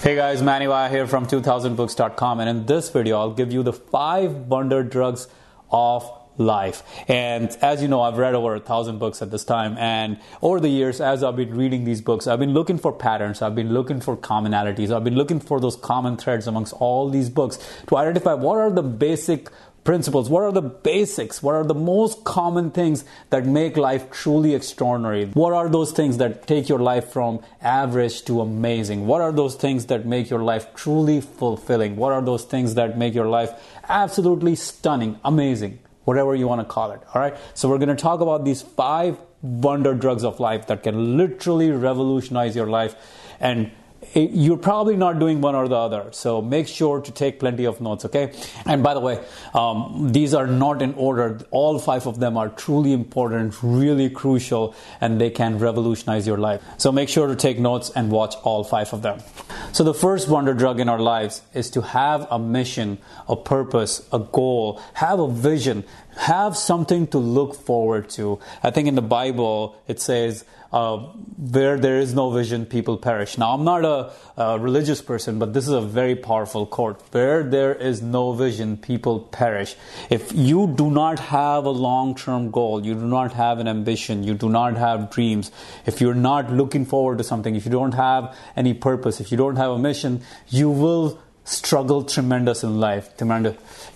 Hey guys, Manny Vaya here from 2000books.com and in this video I'll give you the five wonder drugs of life. And as you know, I've read over a thousand books at this time. And over the years, as I've been reading these books, I've been looking for patterns. I've been looking for commonalities. I've been looking for those common threads amongst all these books to identify what are the basic principles? What are the basics? What are the most common things that make life truly extraordinary? What are those things that take your life from average to amazing? What are those things that make your life truly fulfilling? What are those things that make your life absolutely stunning, amazing? Whatever you want to call it. All right. So we're going to talk about these five wonder drugs of life that can literally revolutionize your life and you're probably not doing one or the other. So make sure to take plenty of notes, okay? And by the way, um, these are not in order. All five of them are truly important, really crucial, and they can revolutionize your life. So make sure to take notes and watch all five of them. So the first wonder drug in our lives is to have a mission, a purpose, a goal, have a vision, have something to look forward to. I think in the Bible it says, uh, where there is no vision, people perish. Now, I'm not a, a, religious person, but this is a very powerful quote. Where there is no vision, people perish. If you do not have a long term goal, you do not have an ambition, you do not have dreams, if you're not looking forward to something, if you don't have any purpose, if you don't have a mission, you will struggle tremendous in life.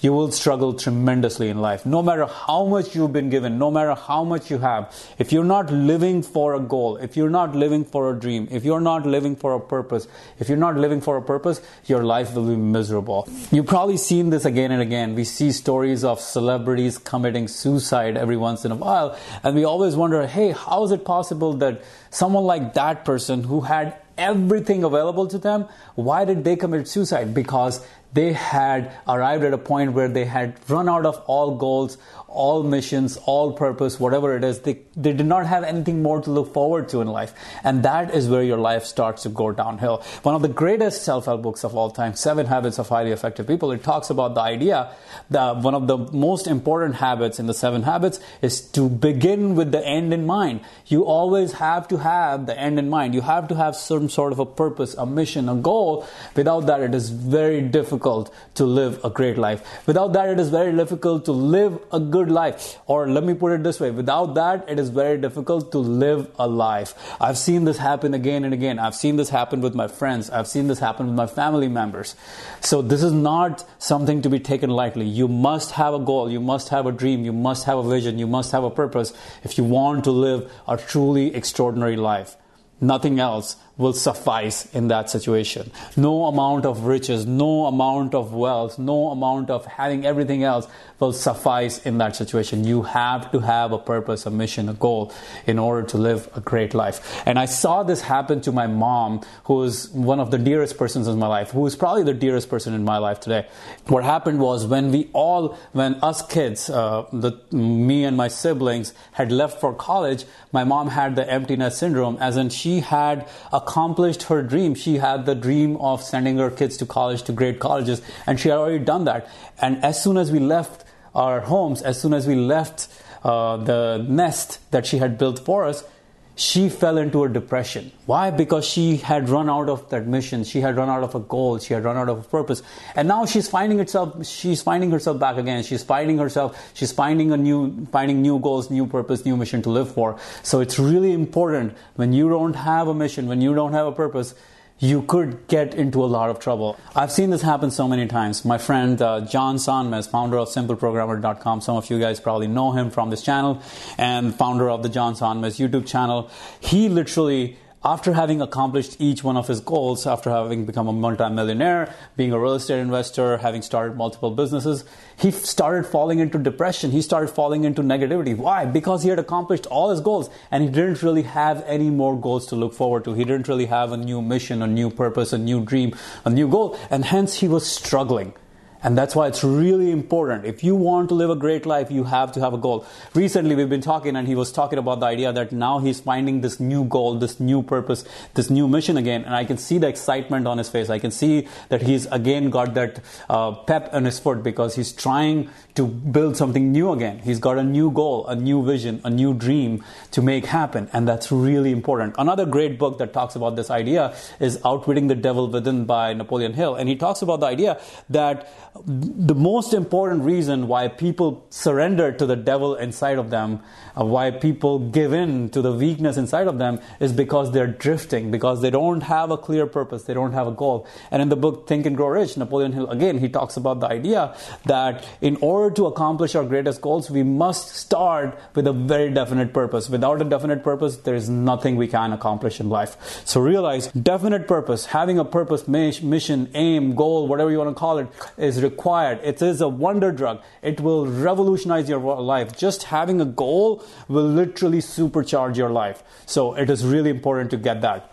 You will struggle tremendously in life. No matter how much you've been given, no matter how much you have, if you're not living for a goal, if you're not living for a dream, if you're not living for a purpose, if you're not living for a purpose, your life will be miserable. You've probably seen this again and again. We see stories of celebrities committing suicide every once in a while, and we always wonder, hey, how is it possible that someone like that person who had everything available to them. Why did they commit suicide? Because they had arrived at a point where they had run out of all goals, all missions, all purpose, whatever it is. They, they did not have anything more to look forward to in life. And that is where your life starts to go downhill. One of the greatest self help books of all time, Seven Habits of Highly Effective People, it talks about the idea that one of the most important habits in the seven habits is to begin with the end in mind. You always have to have the end in mind. You have to have some sort of a purpose, a mission, a goal. Without that, it is very difficult to live a great life. Without that, it is very difficult to live a good good life. Or let me put it this way without that, it is very difficult to live a life. I've seen this happen again and again. I've seen this happen with my friends. I've seen this happen with my family members. So this is not something to be taken lightly. You must have a goal. You must have a dream. You must have a vision. You must have a purpose if you want to live a truly extraordinary life. Nothing else will suffice in that situation. No amount of riches, no amount of wealth, no amount of having everything else will suffice in that situation. You have to have a purpose, a mission, a goal in order to live a great life. And I saw this happen to my mom, who is one of the dearest persons in my life, who is probably the dearest person in my life today. What happened was when we all, when us kids, uh, the, me and my siblings had left for college, my mom had the emptiness syndrome, as in she had accomplished her dream. She had the dream of sending her kids to college, to great colleges, and she had already done that. And as soon as we left our homes, as soon as we left uh, the nest that she had built for us, she fell into a depression. Why? Because she had run out of that mission. She had run out of a goal. She had run out of a purpose. And now she's finding herself, she's finding herself back again. She's finding herself, she's finding a new, finding new goals, new purpose, new mission to live for. So it's really important when you don't have a mission, when you don't have a purpose, you could get into a lot of trouble. I've seen this happen so many times. My friend uh, John Sonmez, founder of SimpleProgrammer.com, some of you guys probably know him from this channel, and founder of the John Sonmez YouTube channel. He literally after having accomplished each one of his goals, after having become a multimillionaire, being a real estate investor, having started multiple businesses, he started falling into depression. He started falling into negativity. Why? Because he had accomplished all his goals and he didn't really have any more goals to look forward to. He didn't really have a new mission, a new purpose, a new dream, a new goal, and hence he was struggling. And that's why it's really important. If you want to live a great life, you have to have a goal. Recently, we've been talking, and he was talking about the idea that now he's finding this new goal, this new purpose, this new mission again. And I can see the excitement on his face. I can see that he's again got that uh, pep in his foot because he's trying to build something new again. He's got a new goal, a new vision, a new dream to make happen. And that's really important. Another great book that talks about this idea is Outwitting the Devil Within by Napoleon Hill. And he talks about the idea that the most important reason why people surrender to the devil inside of them, why people give in to the weakness inside of them, is because they're drifting, because they don't have a clear purpose, they don't have a goal. And in the book Think and Grow Rich, Napoleon Hill, again, he talks about the idea that in order to accomplish our greatest goals, we must start with a very definite purpose. Without a definite purpose, there is nothing we can accomplish in life. So realize definite purpose, having a purpose, mission, aim, goal, whatever you want to call it, is required. It is a wonder drug. It will revolutionize your life. Just having a goal will literally supercharge your life. So it is really important to get that.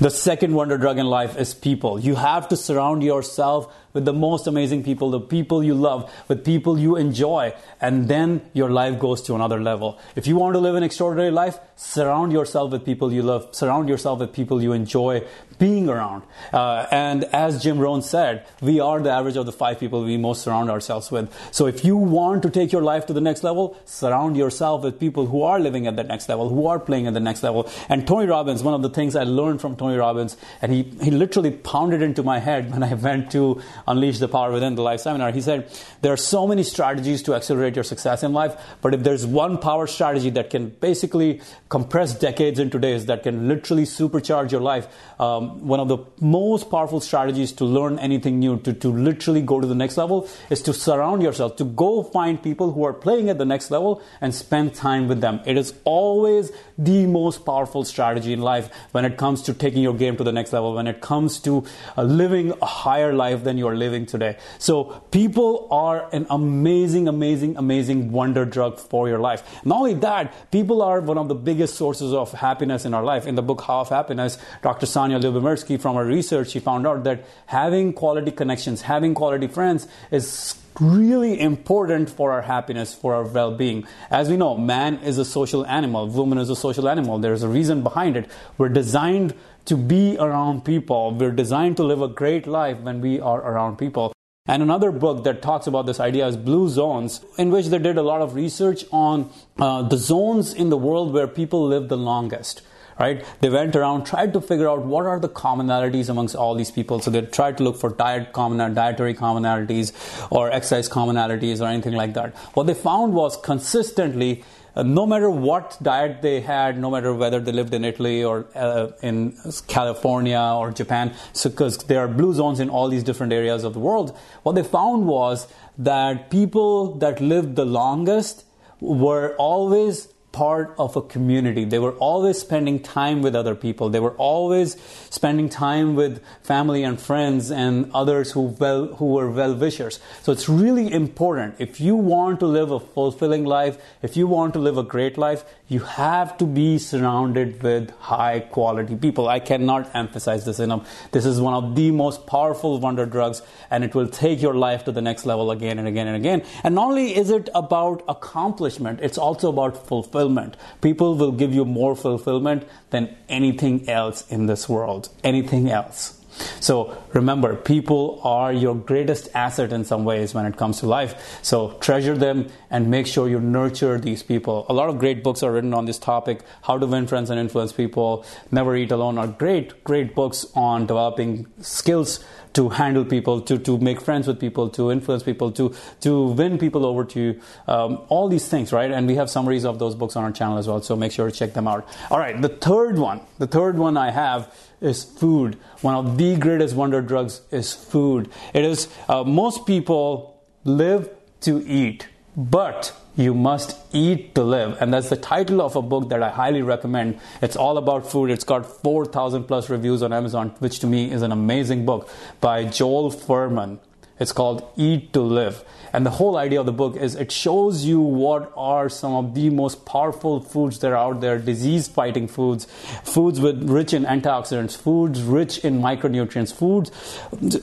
The second wonder drug in life is people. You have to surround yourself with the most amazing people, the people you love, with people you enjoy, and then your life goes to another level. If you want to live an extraordinary life, surround yourself with people you love, surround yourself with people you enjoy being around. Uh, and as Jim Rohn said, we are the average of the five people we most surround ourselves with. So if you want to take your life to the next level, surround yourself with people who are living at the next level, who are playing at the next level. And Tony Robbins, one of the things I learned from Tony Robbins, and he, he literally pounded into my head when I went to Unleash the Power Within the live seminar. He said, There are so many strategies to accelerate your success in life, but if there's one power strategy that can basically compress decades into days, that can literally supercharge your life, um, one of the most powerful strategies to learn anything new, to, to literally go to the next level, is to surround yourself, to go find people who are playing at the next level and spend time with them. It is always the most powerful strategy in life when it comes to taking your game to the next level, when it comes to uh, living a higher life than you're living today. So, people are an amazing, amazing, amazing wonder drug for your life. Not only that, people are one of the biggest sources of happiness in our life. In the book How of Happiness, Dr. Sonja Lyubomirsky, from her research, she found out that having quality connections, having quality friends is really important for our happiness, for our well being. As we know, man is a social animal, woman is a social animal. There's a reason behind it. We're designed to be around people, we're designed to live a great life when we are around people. And another book that talks about this idea is Blue Zones, in which they did a lot of research on uh, the zones in the world where people live the longest right? They went around, tried to figure out what are the commonalities amongst all these people. So they tried to look for diet common, dietary commonalities or exercise commonalities or anything like that. What they found was consistently uh, no matter what diet they had, no matter whether they lived in Italy or uh, in California or Japan, because so, there are blue zones in all these different areas of the world, what they found was that people that lived the longest were always part of a community. They were always spending time with other people. They were always spending time with family and friends and others who well who were well wishers. So it's really important. If you want to live a fulfilling life, if you want to live a great life, you have to be surrounded with high quality people. I cannot emphasize this enough. This is one of the most powerful wonder drugs and it will take your life to the next level again and again and again. And not only is it about accomplishment, it's also about fulfillment fulfillment. People will give you more fulfillment than anything else in this world. Anything else. So remember, people are your greatest asset in some ways when it comes to life. So treasure them and make sure you nurture these people. A lot of great books are written on this topic How to Win Friends and Influence People, Never Eat Alone are great, great books on developing skills to handle people, to, to make friends with people, to influence people, to, to win people over to you. Um, all these things, right? And we have summaries of those books on our channel as well, so make sure to check them out. All right, the third one, the third one I have is food. One of the greatest wonder drugs is food. It is, uh, most people live to eat, but you must eat to live. And that's the title of a book that I highly recommend. It's all about food. It's got 4,000 plus reviews on Amazon, which to me is an amazing book by Joel Fuhrman. It's called Eat to Live. And the whole idea of the book is it shows you what are some of the most powerful foods that are out there, disease fighting foods, foods with rich in antioxidants, foods rich in micronutrients, foods.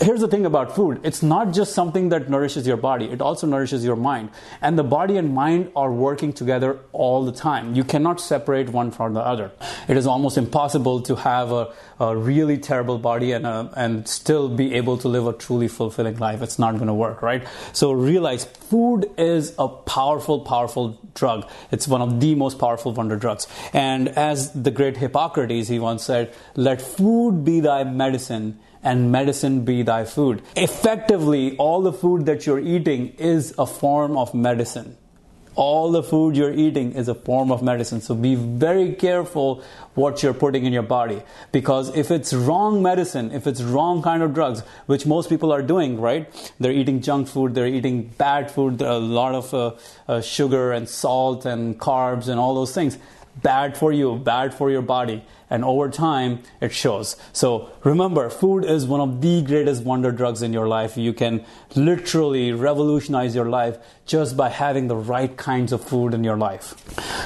Here's the thing about food. It's not just something that nourishes your body. It also nourishes your mind. And the body and mind are working together all the time. You cannot separate one from the other. It is almost impossible to have a, a really terrible body and, a, and still be able to live a truly fulfilling life. It's not going to work, right? So realize food is a powerful, powerful drug. It's one of the most powerful wonder drugs. And as the great Hippocrates, he once said, let food be thy medicine and medicine be thy food. Effectively, all the food that you're eating is a form of medicine all the food you're eating is a form of medicine. So be very careful what you're putting in your body. Because if it's wrong medicine, if it's wrong kind of drugs, which most people are doing, right? They're eating junk food, they're eating bad food, a lot of uh, uh, sugar and salt and carbs and all those things. Bad for you, bad for your body and over time it shows. So remember, food is one of the greatest wonder drugs in your life. You can literally revolutionize your life just by having the right kinds of food in your life.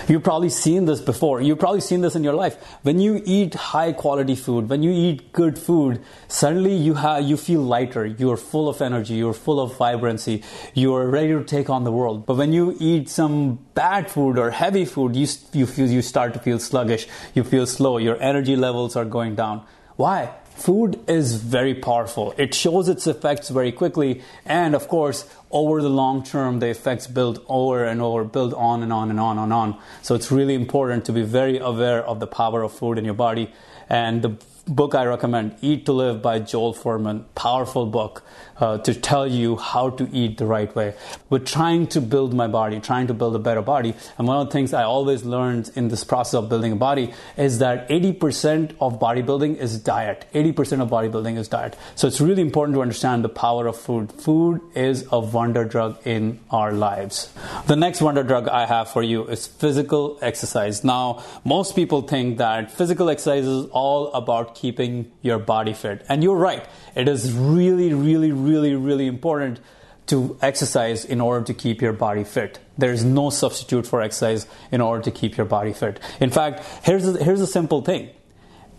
You've probably seen this before. You've probably seen this in your life. When you eat high quality food, when you eat good food, suddenly you have you feel lighter. You're full of energy. You're full of vibrancy. You're ready to take on the world. But when you eat some bad food or heavy food, you you feel you start to feel sluggish. You feel slow. You're your energy levels are going down. Why? Food is very powerful. It shows its effects very quickly, and of course, over the long term, the effects build over and over, build on and on and on and on. So it's really important to be very aware of the power of food in your body. And the book I recommend, Eat to Live by Joel Fuhrman, powerful book uh, to tell you how to eat the right way. We're trying to build my body, trying to build a better body. And one of the things I always learned in this process of building a body is that 80% of bodybuilding is diet. 80% of bodybuilding is diet. So it's really important to understand the power of food. Food is a wonder drug in our lives. The next wonder drug I have for you is physical exercise. Now, most people think that physical exercise is all about keeping your body fit. And you're right. It is really, really, really, really important to exercise in order to keep your body fit. There is no substitute for exercise in order to keep your body fit. In fact, here's a, here's a simple thing.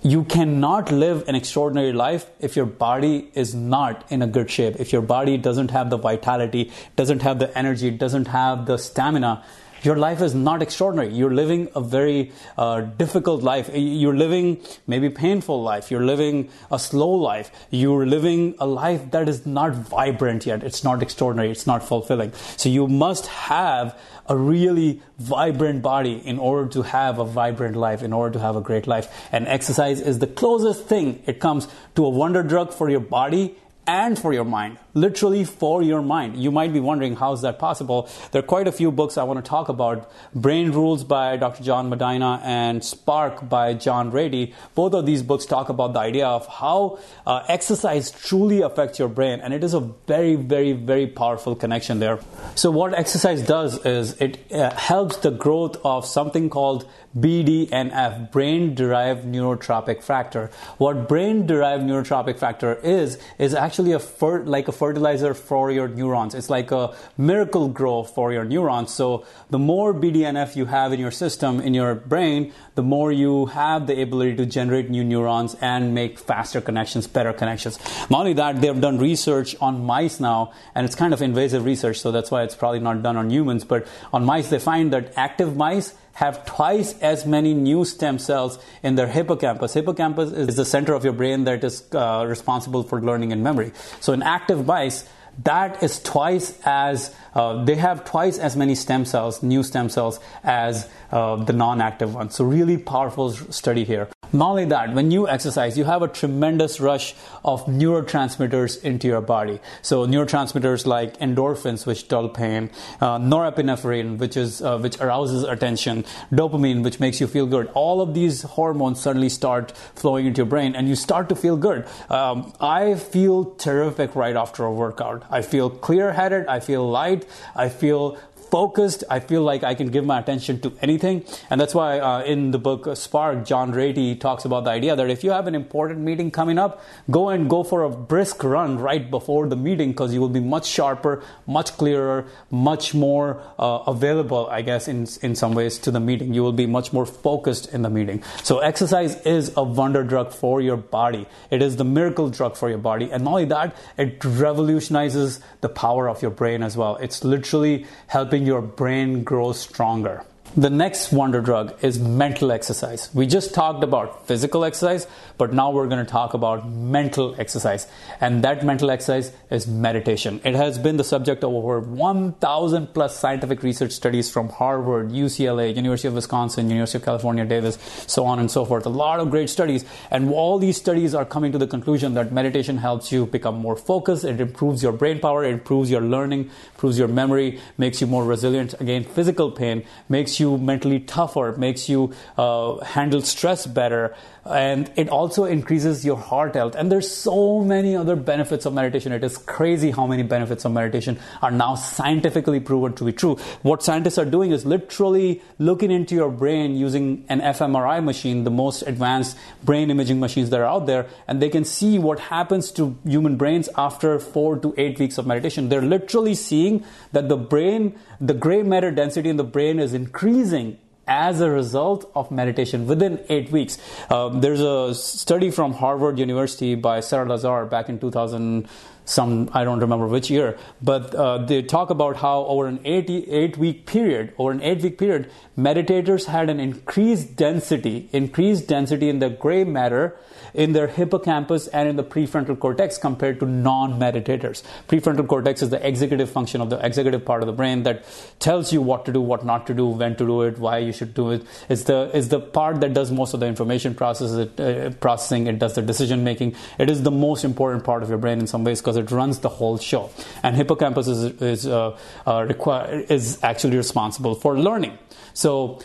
You cannot live an extraordinary life if your body is not in a good shape. If your body doesn't have the vitality, doesn't have the energy, doesn't have the stamina your life is not extraordinary. You're living a very uh, difficult life. You're living maybe painful life. You're living a slow life. You're living a life that is not vibrant yet. It's not extraordinary. It's not fulfilling. So you must have a really vibrant body in order to have a vibrant life, in order to have a great life. And exercise is the closest thing it comes to a wonder drug for your body and for your mind, literally for your mind. You might be wondering how is that possible? There are quite a few books I want to talk about. Brain Rules by Dr. John Medina and Spark by John Ratey. Both of these books talk about the idea of how uh, exercise truly affects your brain, and it is a very, very, very powerful connection there. So, what exercise does is it uh, helps the growth of something called BDNF, brain derived neurotrophic factor. What brain derived neurotrophic factor is, is actually a fer- like a fertilizer for your neurons. It's like a Miracle-Gro for your neurons. So the more BDNF you have in your system, in your brain, the more you have the ability to generate new neurons and make faster connections, better connections. Not only that, they've done research on mice now, and it's kind of invasive research, so that's why it's probably not done on humans, but on mice, they find that active mice have twice as many new stem cells in their hippocampus. Hippocampus is the center of your brain that is uh, responsible for learning and memory. So in active mice, that is twice as uh, they have twice as many stem cells, new stem cells, as uh, the non-active ones. So really powerful study here. Not only that, when you exercise, you have a tremendous rush of neurotransmitters into your body. So neurotransmitters like endorphins, which dull pain, uh, norepinephrine, which is uh, which arouses attention, dopamine, which makes you feel good. All of these hormones suddenly start flowing into your brain, and you start to feel good. Um, I feel terrific right after a workout. I feel clear-headed. I feel light. I feel focused. I feel like I can give my attention to anything. And that's why uh, in the book Spark, John Ratey talks about the idea that if you have an important meeting coming up, go and go for a brisk run right before the meeting because you will be much sharper, much clearer, much more uh, available, I guess, in, in some ways to the meeting. You will be much more focused in the meeting. So exercise is a wonder drug for your body. It is the miracle drug for your body. And not only that, it revolutionizes the power of your brain as well. It's literally helping your brain grow stronger. The next wonder drug is mental exercise. We just talked about physical exercise, but now we're going to talk about mental exercise. And that mental exercise is meditation. It has been the subject of over 1,000 plus scientific research studies from Harvard, UCLA, University of Wisconsin, University of California, Davis, so on and so forth. A lot of great studies. And all these studies are coming to the conclusion that meditation helps you become more focused, it improves your brain power, it improves your learning, improves your memory, makes you more resilient against physical pain, makes you you mentally tougher, makes you uh, handle stress better, and it also increases your heart health. And there's so many other benefits of meditation. It is crazy how many benefits of meditation are now scientifically proven to be true. What scientists are doing is literally looking into your brain using an fMRI machine, the most advanced brain imaging machines that are out there, and they can see what happens to human brains after four to eight weeks of meditation. They're literally seeing that the brain, the gray matter density in the brain is increasing as a result of meditation within eight weeks. Um, there's a study from Harvard University by Sarah Lazar back in 2000 some I don't remember which year, but uh, they talk about how over an eight, eight week period, over an eight week period, meditators had an increased density, increased density in the gray matter in their hippocampus and in the prefrontal cortex compared to non-meditators. Prefrontal cortex is the executive function of the executive part of the brain that tells you what to do, what not to do, when to do it, why you should do it. It's the it's the part that does most of the information process, uh, processing. It does the decision making. It is the most important part of your brain in some ways because it runs the whole show. And hippocampus is is uh, uh, require, is actually responsible for learning. So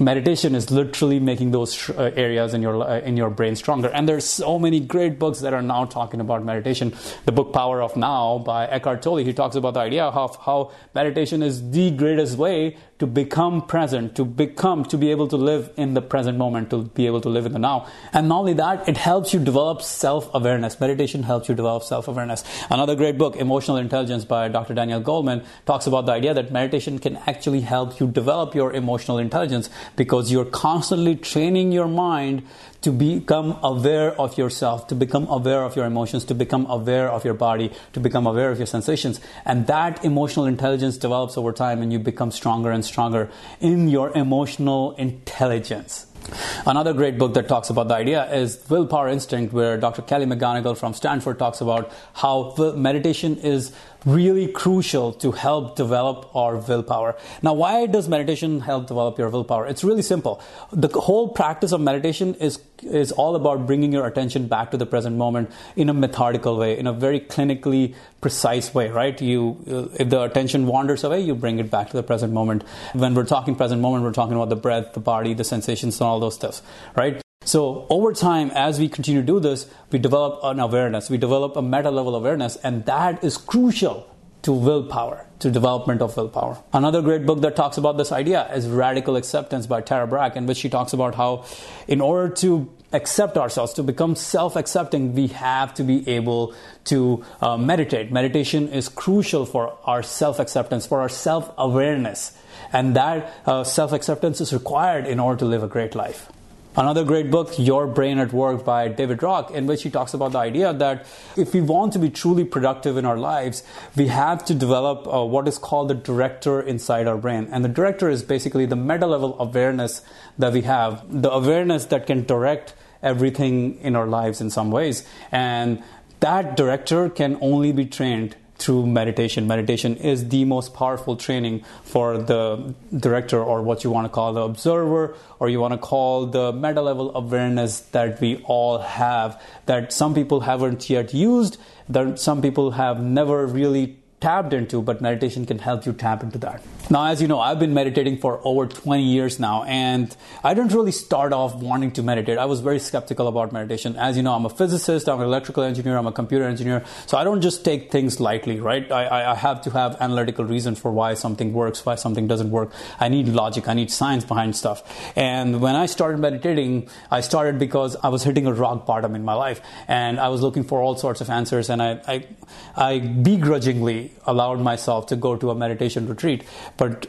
meditation is literally making those uh, areas in your uh, in your brain stronger and there's so many great books that are now talking about meditation the book power of now by eckhart tolle he talks about the idea of how meditation is the greatest way to become present, to become, to be able to live in the present moment, to be able to live in the now. And not only that, it helps you develop self awareness. Meditation helps you develop self awareness. Another great book, Emotional Intelligence by Dr. Daniel Goleman, talks about the idea that meditation can actually help you develop your emotional intelligence because you're constantly training your mind to become aware of yourself, to become aware of your emotions, to become aware of your body, to become aware of your sensations. And that emotional intelligence develops over time and you become stronger and stronger in your emotional intelligence. Another great book that talks about the idea is Willpower Instinct, where Dr. Kelly McGonigal from Stanford talks about how meditation is really crucial to help develop our willpower. Now, why does meditation help develop your willpower? It's really simple. The whole practice of meditation is is all about bringing your attention back to the present moment in a methodical way, in a very clinically precise way, right? You, uh, if the attention wanders away, you bring it back to the present moment. When we're talking present moment, we're talking about the breath, the body, the sensations, and all those stuff, right? So over time, as we continue to do this, we develop an awareness, we develop a meta level awareness, and that is crucial to willpower, to development of willpower. Another great book that talks about this idea is Radical Acceptance by Tara Brach, in which she talks about how in order to accept ourselves, to become self accepting, we have to be able to uh, meditate. Meditation is crucial for our self acceptance, for our self awareness. And that uh, self acceptance is required in order to live a great life. Another great book, Your Brain at Work by David Rock, in which he talks about the idea that if we want to be truly productive in our lives, we have to develop uh, what is called the director inside our brain. And the director is basically the meta level awareness that we have, the awareness that can direct everything in our lives in some ways. And that director can only be trained through meditation. Meditation is the most powerful training for the director, or what you want to call the observer, or you want to call the meta level awareness that we all have, that some people haven't yet used, that some people have never really tapped into, but meditation can help you tap into that. Now, as you know, I've been meditating for over 20 years now, and I didn't really start off wanting to meditate. I was very skeptical about meditation. As you know, I'm a physicist, I'm an electrical engineer, I'm a computer engineer, so I don't just take things lightly, right? I, I have to have analytical reasons for why something works, why something doesn't work. I need logic, I need science behind stuff. And when I started meditating, I started because I was hitting a rock bottom in my life, and I was looking for all sorts of answers, and I, I, I begrudgingly allowed myself to go to a meditation retreat but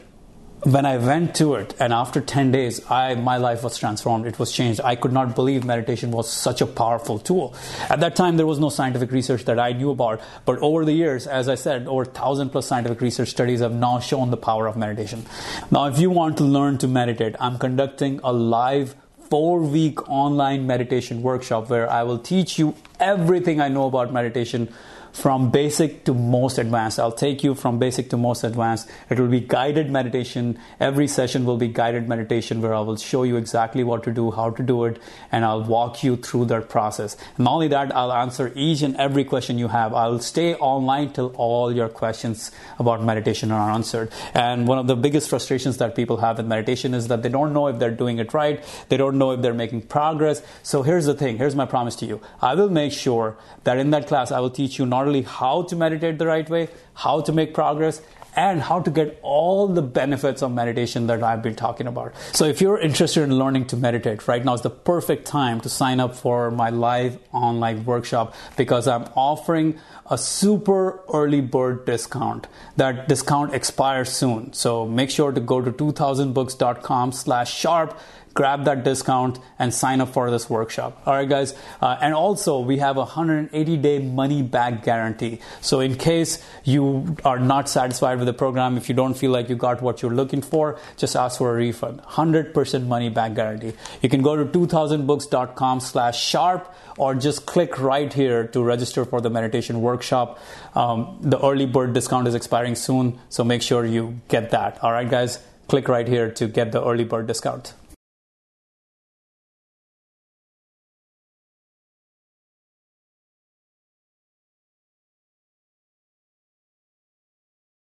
when I went to it, and after 10 days, I, my life was transformed. It was changed. I could not believe meditation was such a powerful tool. At that time, there was no scientific research that I knew about. But over the years, as I said, over 1,000 plus scientific research studies have now shown the power of meditation. Now, if you want to learn to meditate, I'm conducting a live four week online meditation workshop where I will teach you everything I know about meditation from basic to most advanced. I'll take you from basic to most advanced. It will be guided meditation. Every session will be guided meditation where I will show you exactly what to do, how to do it, and I'll walk you through that process. Not only that, I'll answer each and every question you have. I'll stay online till all your questions about meditation are answered. And one of the biggest frustrations that people have with meditation is that they don't know if they're doing it right. They don't know if they're making progress. So here's the thing. Here's my promise to you. I will make sure that in that class, I will teach you not not only how to meditate the right way, how to make progress, and how to get all the benefits of meditation that I've been talking about. So, if you're interested in learning to meditate, right now is the perfect time to sign up for my live online workshop because I'm offering a super early bird discount. That discount expires soon. So, make sure to go to 2000books.com slash sharp grab that discount and sign up for this workshop. All right, guys. Uh, and also, we have a 180 day money back guarantee. So, in case you are not satisfied with the program, if you don't feel like you got what you're looking for, just ask for a refund. 100% money back guarantee. You can go to 2000books.com slash sharp or just click right here to register for the meditation workshop. Um, the early bird discount is expiring soon, so make sure you get that. All right, guys. Click right here to get the early bird discount.